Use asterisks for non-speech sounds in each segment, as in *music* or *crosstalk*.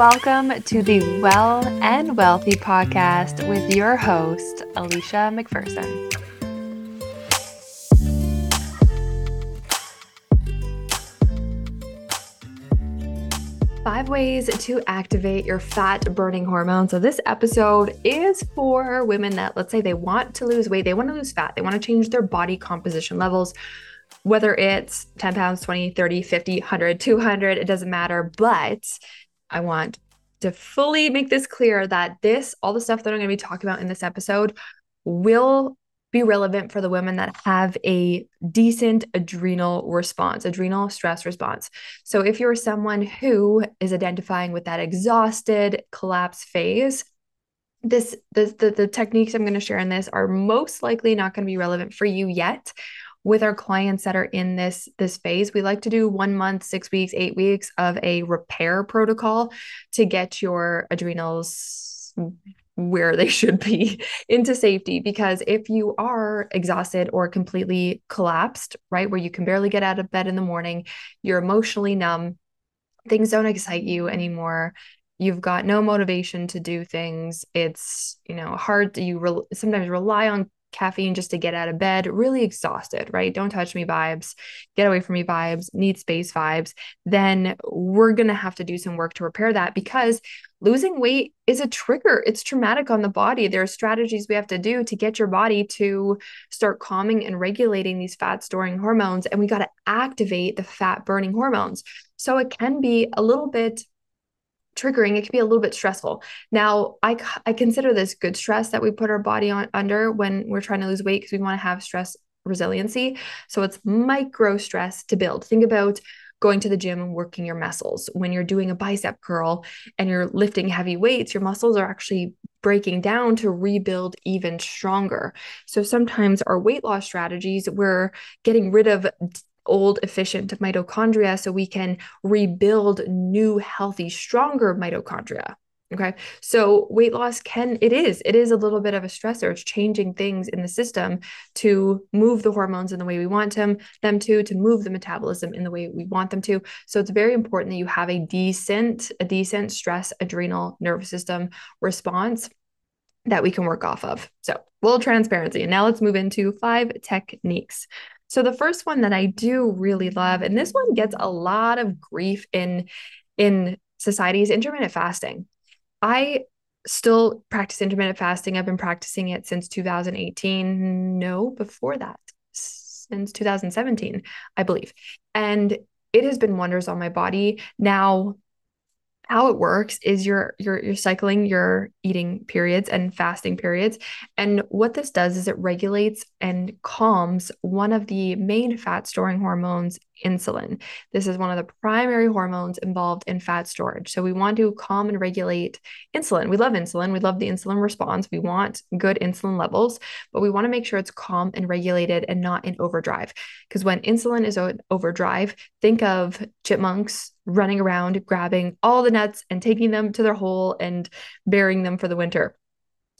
Welcome to the Well and Wealthy podcast with your host, Alicia Macpherson. Five ways to activate your fat burning hormone. So, this episode is for women that, let's say, they want to lose weight, they want to lose fat, they want to change their body composition levels whether it's 10 pounds, 20, 30, 50, 100, 200, it doesn't matter. But I want to fully make this clear that this, all the stuff that I'm going to be talking about in this episode, will be relevant for the women that have a decent adrenal response, adrenal stress response. So, if you're someone who is identifying with that exhausted collapse phase, this, this the, the techniques I'm going to share in this are most likely not going to be relevant for you yet with our clients that are in this this phase we like to do one month six weeks eight weeks of a repair protocol to get your adrenals where they should be *laughs* into safety. Because if you are exhausted or completely collapsed right where you can barely get out of bed in the morning you're emotionally numb things don't excite you anymore you've got no motivation to do things it's you know hard you re- sometimes rely on caffeine just to get out of bed, really exhausted, right? Don't touch me vibes, get away from me vibes, need space vibes, then we're going to have to do some work to repair that because losing weight is a trigger. It's traumatic on the body. There are strategies we have to do to get your body to start calming and regulating these fat storing hormones. And we got to activate the fat burning hormones. So it can be a little bit triggering it can be a little bit stressful. Now i i consider this good stress that we put our body on under when we're trying to lose weight because we want to have stress resiliency. So it's micro stress to build. Think about going to the gym and working your muscles. When you're doing a bicep curl and you're lifting heavy weights your muscles are actually breaking down to rebuild even stronger. So sometimes our weight loss strategies we're getting rid of old efficient mitochondria so we can rebuild new healthy stronger mitochondria okay? So weight loss can it is it is a little bit of a stressor. It's changing things in the system to move the hormones in the way we want them them to to move the metabolism in the way we want them to. So it's very important that you have a decent a decent stress adrenal nervous system response that we can work off of. So little transparency. And now let's move into five techniques so the first one that I do really love, and this one gets a lot of grief in in society, is intermittent fasting. I still practice intermittent fasting. I've been practicing it since 2018. No, before that, since 2017, I believe. And it has been wonders on my body. Now, how it works is you're you're you're cycling your eating periods and fasting periods. And what this does is it regulates and calms one of the main fat storing hormones insulin. This is one of the primary hormones involved in fat storage. So we want to calm and regulate insulin. We love insulin. We love the insulin response. We want good insulin levels, but we want to make sure it's calm and regulated and not in overdrive. Because when insulin is in overdrive, think of chipmunks running around grabbing all the nuts and taking them to their hole and burying them for the winter.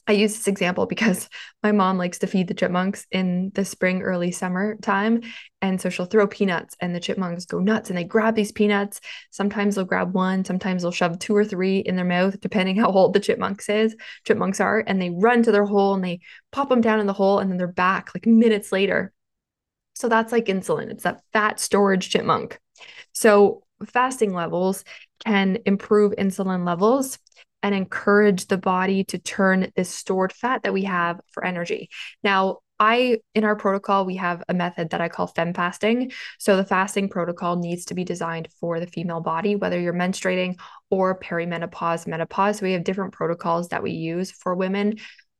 I use this example because *laughs* my mom likes to feed the chipmunks in the spring, early summer time. And so she'll throw peanuts and the chipmunks go nuts and they grab these peanuts. Sometimes they'll grab one, sometimes they'll shove two or three in their mouth, depending *laughs* how old the chipmunks is, chipmunks are, and they run to their hole and they pop them down in the hole and then they're back like minutes later. So that's like insulin. It's that fat storage chipmunk. So fasting levels can improve insulin levels and encourage the body to turn this stored fat that we have for energy. Now, I in our protocol we have a method that I call fem fasting. So the fasting protocol needs to be designed for the female body whether you're menstruating or perimenopause, menopause. So we have different protocols that we use for women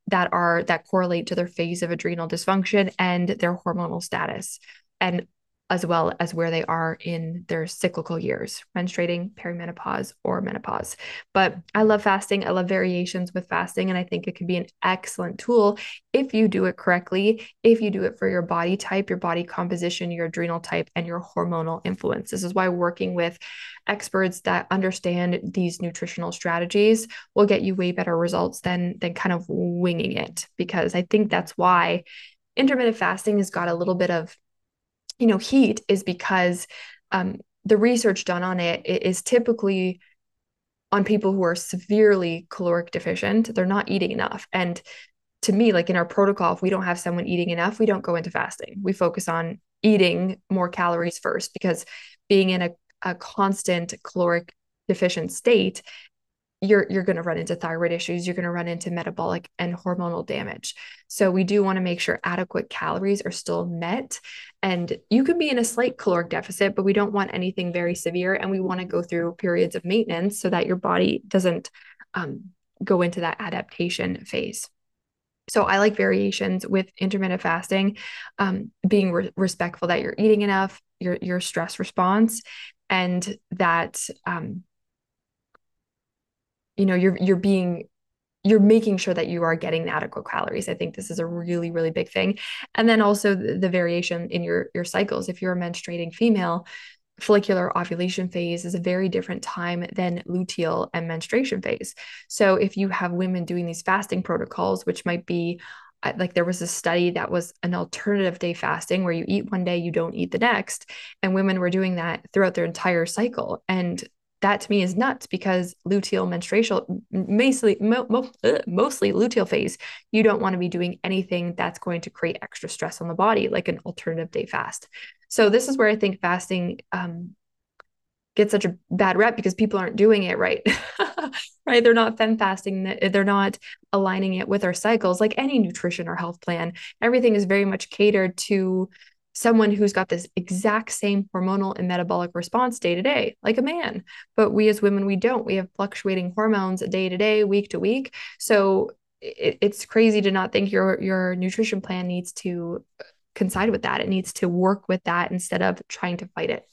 that are that correlate to their phase of adrenal dysfunction and their hormonal status. And as well as where they are in their cyclical years, menstruating, perimenopause, or menopause. But I love fasting. I love variations with fasting. And I think it can be an excellent tool if you do it correctly, if you do it for your body type, your body composition, your adrenal type, and your hormonal influence. This is why working with experts that understand these nutritional strategies will get you way better results than, than kind of winging it. Because I think that's why intermittent fasting has got a little bit of you know heat is because um, the research done on it is typically on people who are severely caloric deficient, they're not eating enough. And to me, like in our protocol, if we don't have someone eating enough, we don't go into fasting. We focus on eating more calories first because being in a, a constant caloric deficient state you're you're going to run into thyroid issues you're going to run into metabolic and hormonal damage. So we do want to make sure adequate calories are still met. And you can be in a slight caloric deficit but we don't want anything very severe and we want to go through periods of maintenance so that your body doesn't um, go into that adaptation phase. So I like variations with intermittent fasting, um, being re- respectful that you're eating enough, your your stress response, and that um, you know you're you're being you're making sure that you are getting the adequate calories. I think this is a really, really big thing. And then also the, the, variation in your your cycles. If you're a menstruating female, follicular ovulation phase is a very different time than luteal and menstruation phase. So if you have women doing these fasting protocols, which might be uh, like there was a study that was an alternative day fasting where you eat one day, you don't eat the next. And women were doing that throughout their entire cycle. And that to me is nuts because luteal menstrual mostly mo, mo, mostly luteal phase you don't want to be doing anything that's going to create extra stress on the body like an alternative day fast. So this is where i think fasting um, gets such a bad rep because people aren't doing it right *laughs* right? They're not fem fasting they're not aligning it with our cycles. Like any nutrition or health plan everything is very much catered to someone who's got this exact same hormonal and metabolic response day to day, like a man. But we as women, we don't. We have fluctuating hormones day to day, week to week. So it, it's crazy to not think your your nutrition plan needs to uh, coincide with that. It needs to work with that instead of trying to fight it.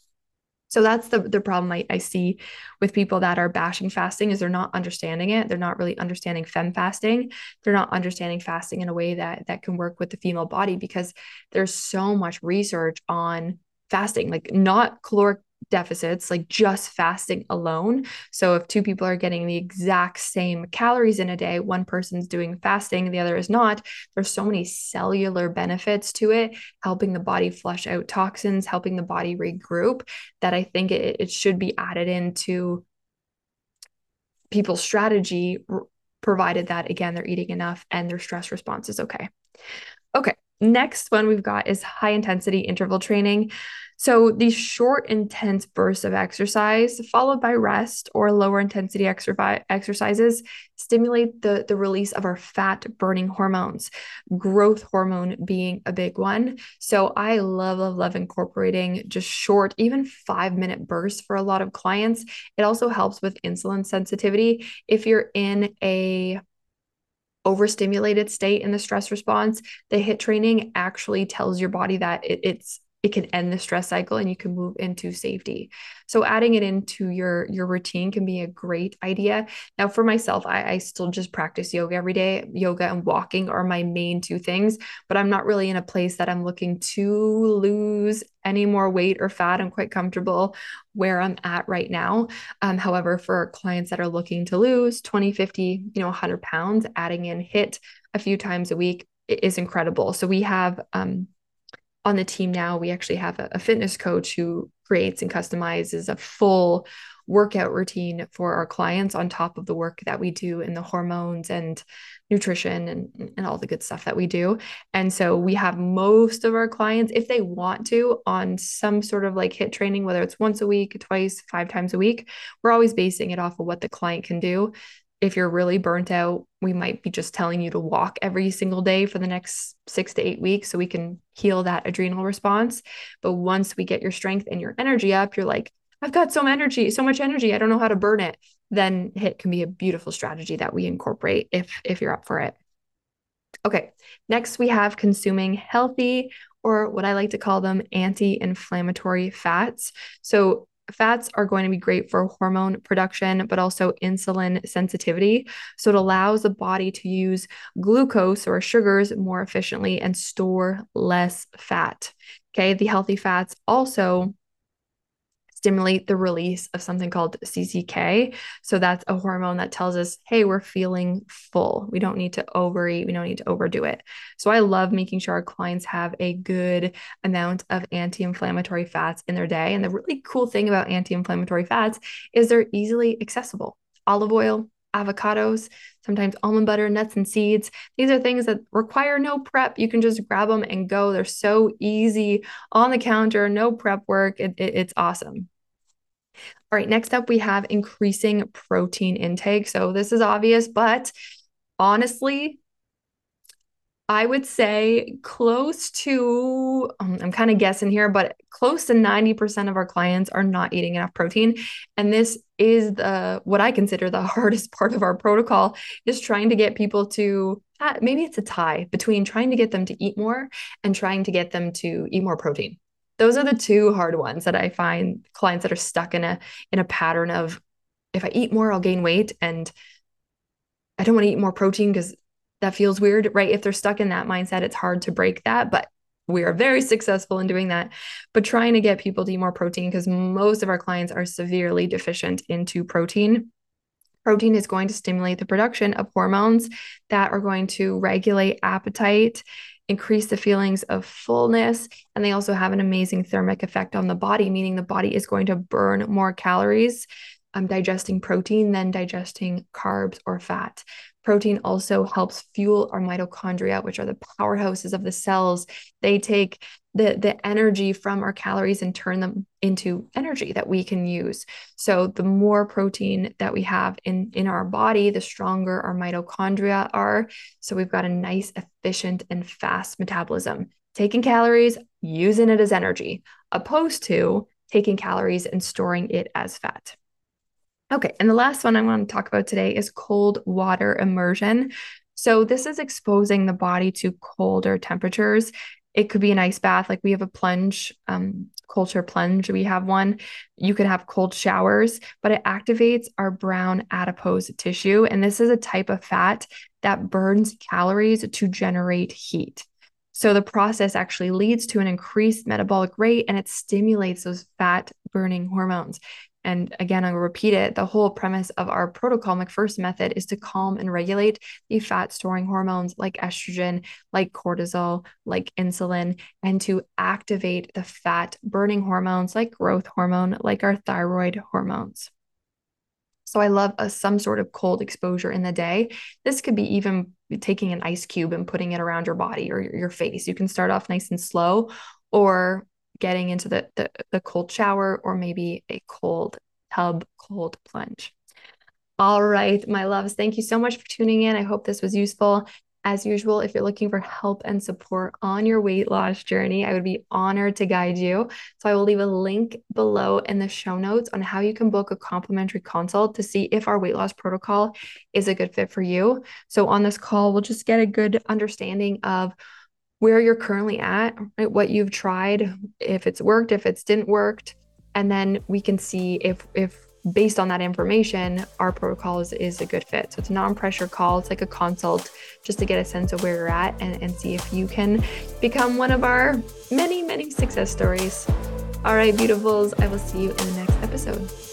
So that's the the problem I, I see with people that are bashing fasting is they're not understanding it. They're not really understanding fem fasting. They're not understanding fasting in a way that that can work with the female body because there's so much research on fasting, like not caloric deficits, like just fasting alone. So if two people are getting the exact same calories in a day, one person's doing fasting, the other is not, there's so many cellular benefits to it, helping the body flush out toxins, helping the body regroup, that I think it, it should be added into people's strategy, provided that again, they're eating enough and their stress response is okay. Okay. Next one we've got is high intensity interval training. So these short, intense bursts of exercise, followed by rest or lower intensity exercises, stimulate the, the release of our fat burning hormones, growth hormone being a big one. So I love, love, love incorporating just short, even five minute bursts for a lot of clients. It also helps with insulin sensitivity. If you're in a overstimulated state in the stress response, the HIIT training actually tells your body that it, it's it can end the stress cycle and you can move into safety. So adding it into your your routine can be a great idea. Now for myself, I, I still just practice yoga every day. Yoga and walking are my main two things, but I'm not really in a place that I'm looking to lose any more weight or fat. I'm quite comfortable where I'm at right now. Um, however, for clients that are looking to lose 20, 50, you know, 100 pounds, adding in HIIT a few times a week is incredible. So we have um, on the team now, we actually have a, a fitness coach who creates and customizes a full workout routine for our clients on top of the work that we do in the hormones and nutrition and, and all the good stuff that we do. And so we have most of our clients, if they want to, on some sort of like HIIT training, whether it's once a week, twice, five times a week, we're always basing it off of what the client can do if you're really burnt out, we might be just telling you to walk every single day for the next six to eight weeks so we can heal that adrenal response. But once we get your strength and your energy up, you're like, I've got so much energy, so much energy. I don't know how to burn it. Then HIIT can be a beautiful strategy that we incorporate if if you're up for it. Okay, next we have consuming healthy or what I like to call them anti-inflammatory fats. So fats are going to be great for hormone production, but also insulin sensitivity. So it allows the body to use glucose or sugars more efficiently and store less fat. Okay. The healthy fats also stimulate the release of something called CCK. So that's a hormone that tells us, hey, we're feeling full. We don't need to overeat. We don't need to overdo it. So I love making sure our clients have a good amount of anti inflammatory fats in their day. And the really cool thing about anti inflammatory fats is they're easily accessible olive oil, avocados, sometimes almond butter, nuts and seeds. These are things that require no prep. You can just grab them and go. They're so easy on the counter, no prep work. It, it, it's awesome. All right, next up, we have increasing protein intake. So this is obvious, but honestly, I would say close to, um, I'm kind of guessing here, but close to 90% of our clients are not eating enough protein. And this is the, what I consider the *laughs* hardest part of our protocol is trying to get people to, maybe it's a tie between trying to get them to eat more and trying to get them to eat more protein. Those are the two hard ones that I find clients that are stuck in a, in a pattern of if I eat more, I'll gain weight. And I don't want to eat more protein because that feels weird, right? If they're stuck in that mindset, it's hard to break that. But we are very successful in doing that. But trying to get people to eat more protein because most of our clients are severely deficient into protein. Protein is going to stimulate the production of hormones that are going to regulate appetite, increase the feelings of fullness, and they also have an amazing thermic effect on the body, meaning the body is going to burn more calories um, digesting protein than digesting carbs or fat. Protein also helps fuel our mitochondria, which are the powerhouses of the cells. They take the, the energy from our calories and turn them into energy that we can use. So the more protein that we have in, in our body, the stronger our mitochondria are. So we've got a nice, efficient, and fast metabolism. Taking calories, using it as energy, opposed to taking calories and storing it as fat. Okay, and the last one I want to talk about today is cold water immersion. So, this is exposing the body to colder temperatures. It could be an ice bath, like we have a plunge, um, culture plunge. We have one. You could have cold showers, but it activates our brown adipose tissue. And this is a type of fat that burns calories to generate heat. So the process actually leads to an increased metabolic rate and it stimulates those fat burning hormones. And again, I'll repeat it the whole premise of our protocol Macpherson method is to calm and regulate the fat storing hormones like estrogen, like cortisol, like insulin, and to activate the fat burning hormones like growth hormone, like our thyroid hormones. So I love a, some sort of cold exposure in the day. This could be even taking an ice cube and putting it around your body or your, your face. You can start off nice and slow, or getting into the, the, the cold shower or maybe a cold tub, cold plunge. All right, my loves, thank you so much for tuning in. I hope this was useful. As usual, if you're looking for help and support on your weight loss journey, I would be honored to guide you. So I will leave a link below in the show notes on how you can book a complimentary consult to see if our weight loss protocol is a good fit for you. So on this call, we'll just get a good understanding of where you're currently at, right? What you've tried, if it's worked, if it's didn't worked, and then we can see if if based on that information, our protocol is, is a good fit. So it's a non-pressure call. It's like a consult just to get a sense of where you're at and, and see if you can become one of our many, many success stories. All right, beautifuls. I will see you in the next episode.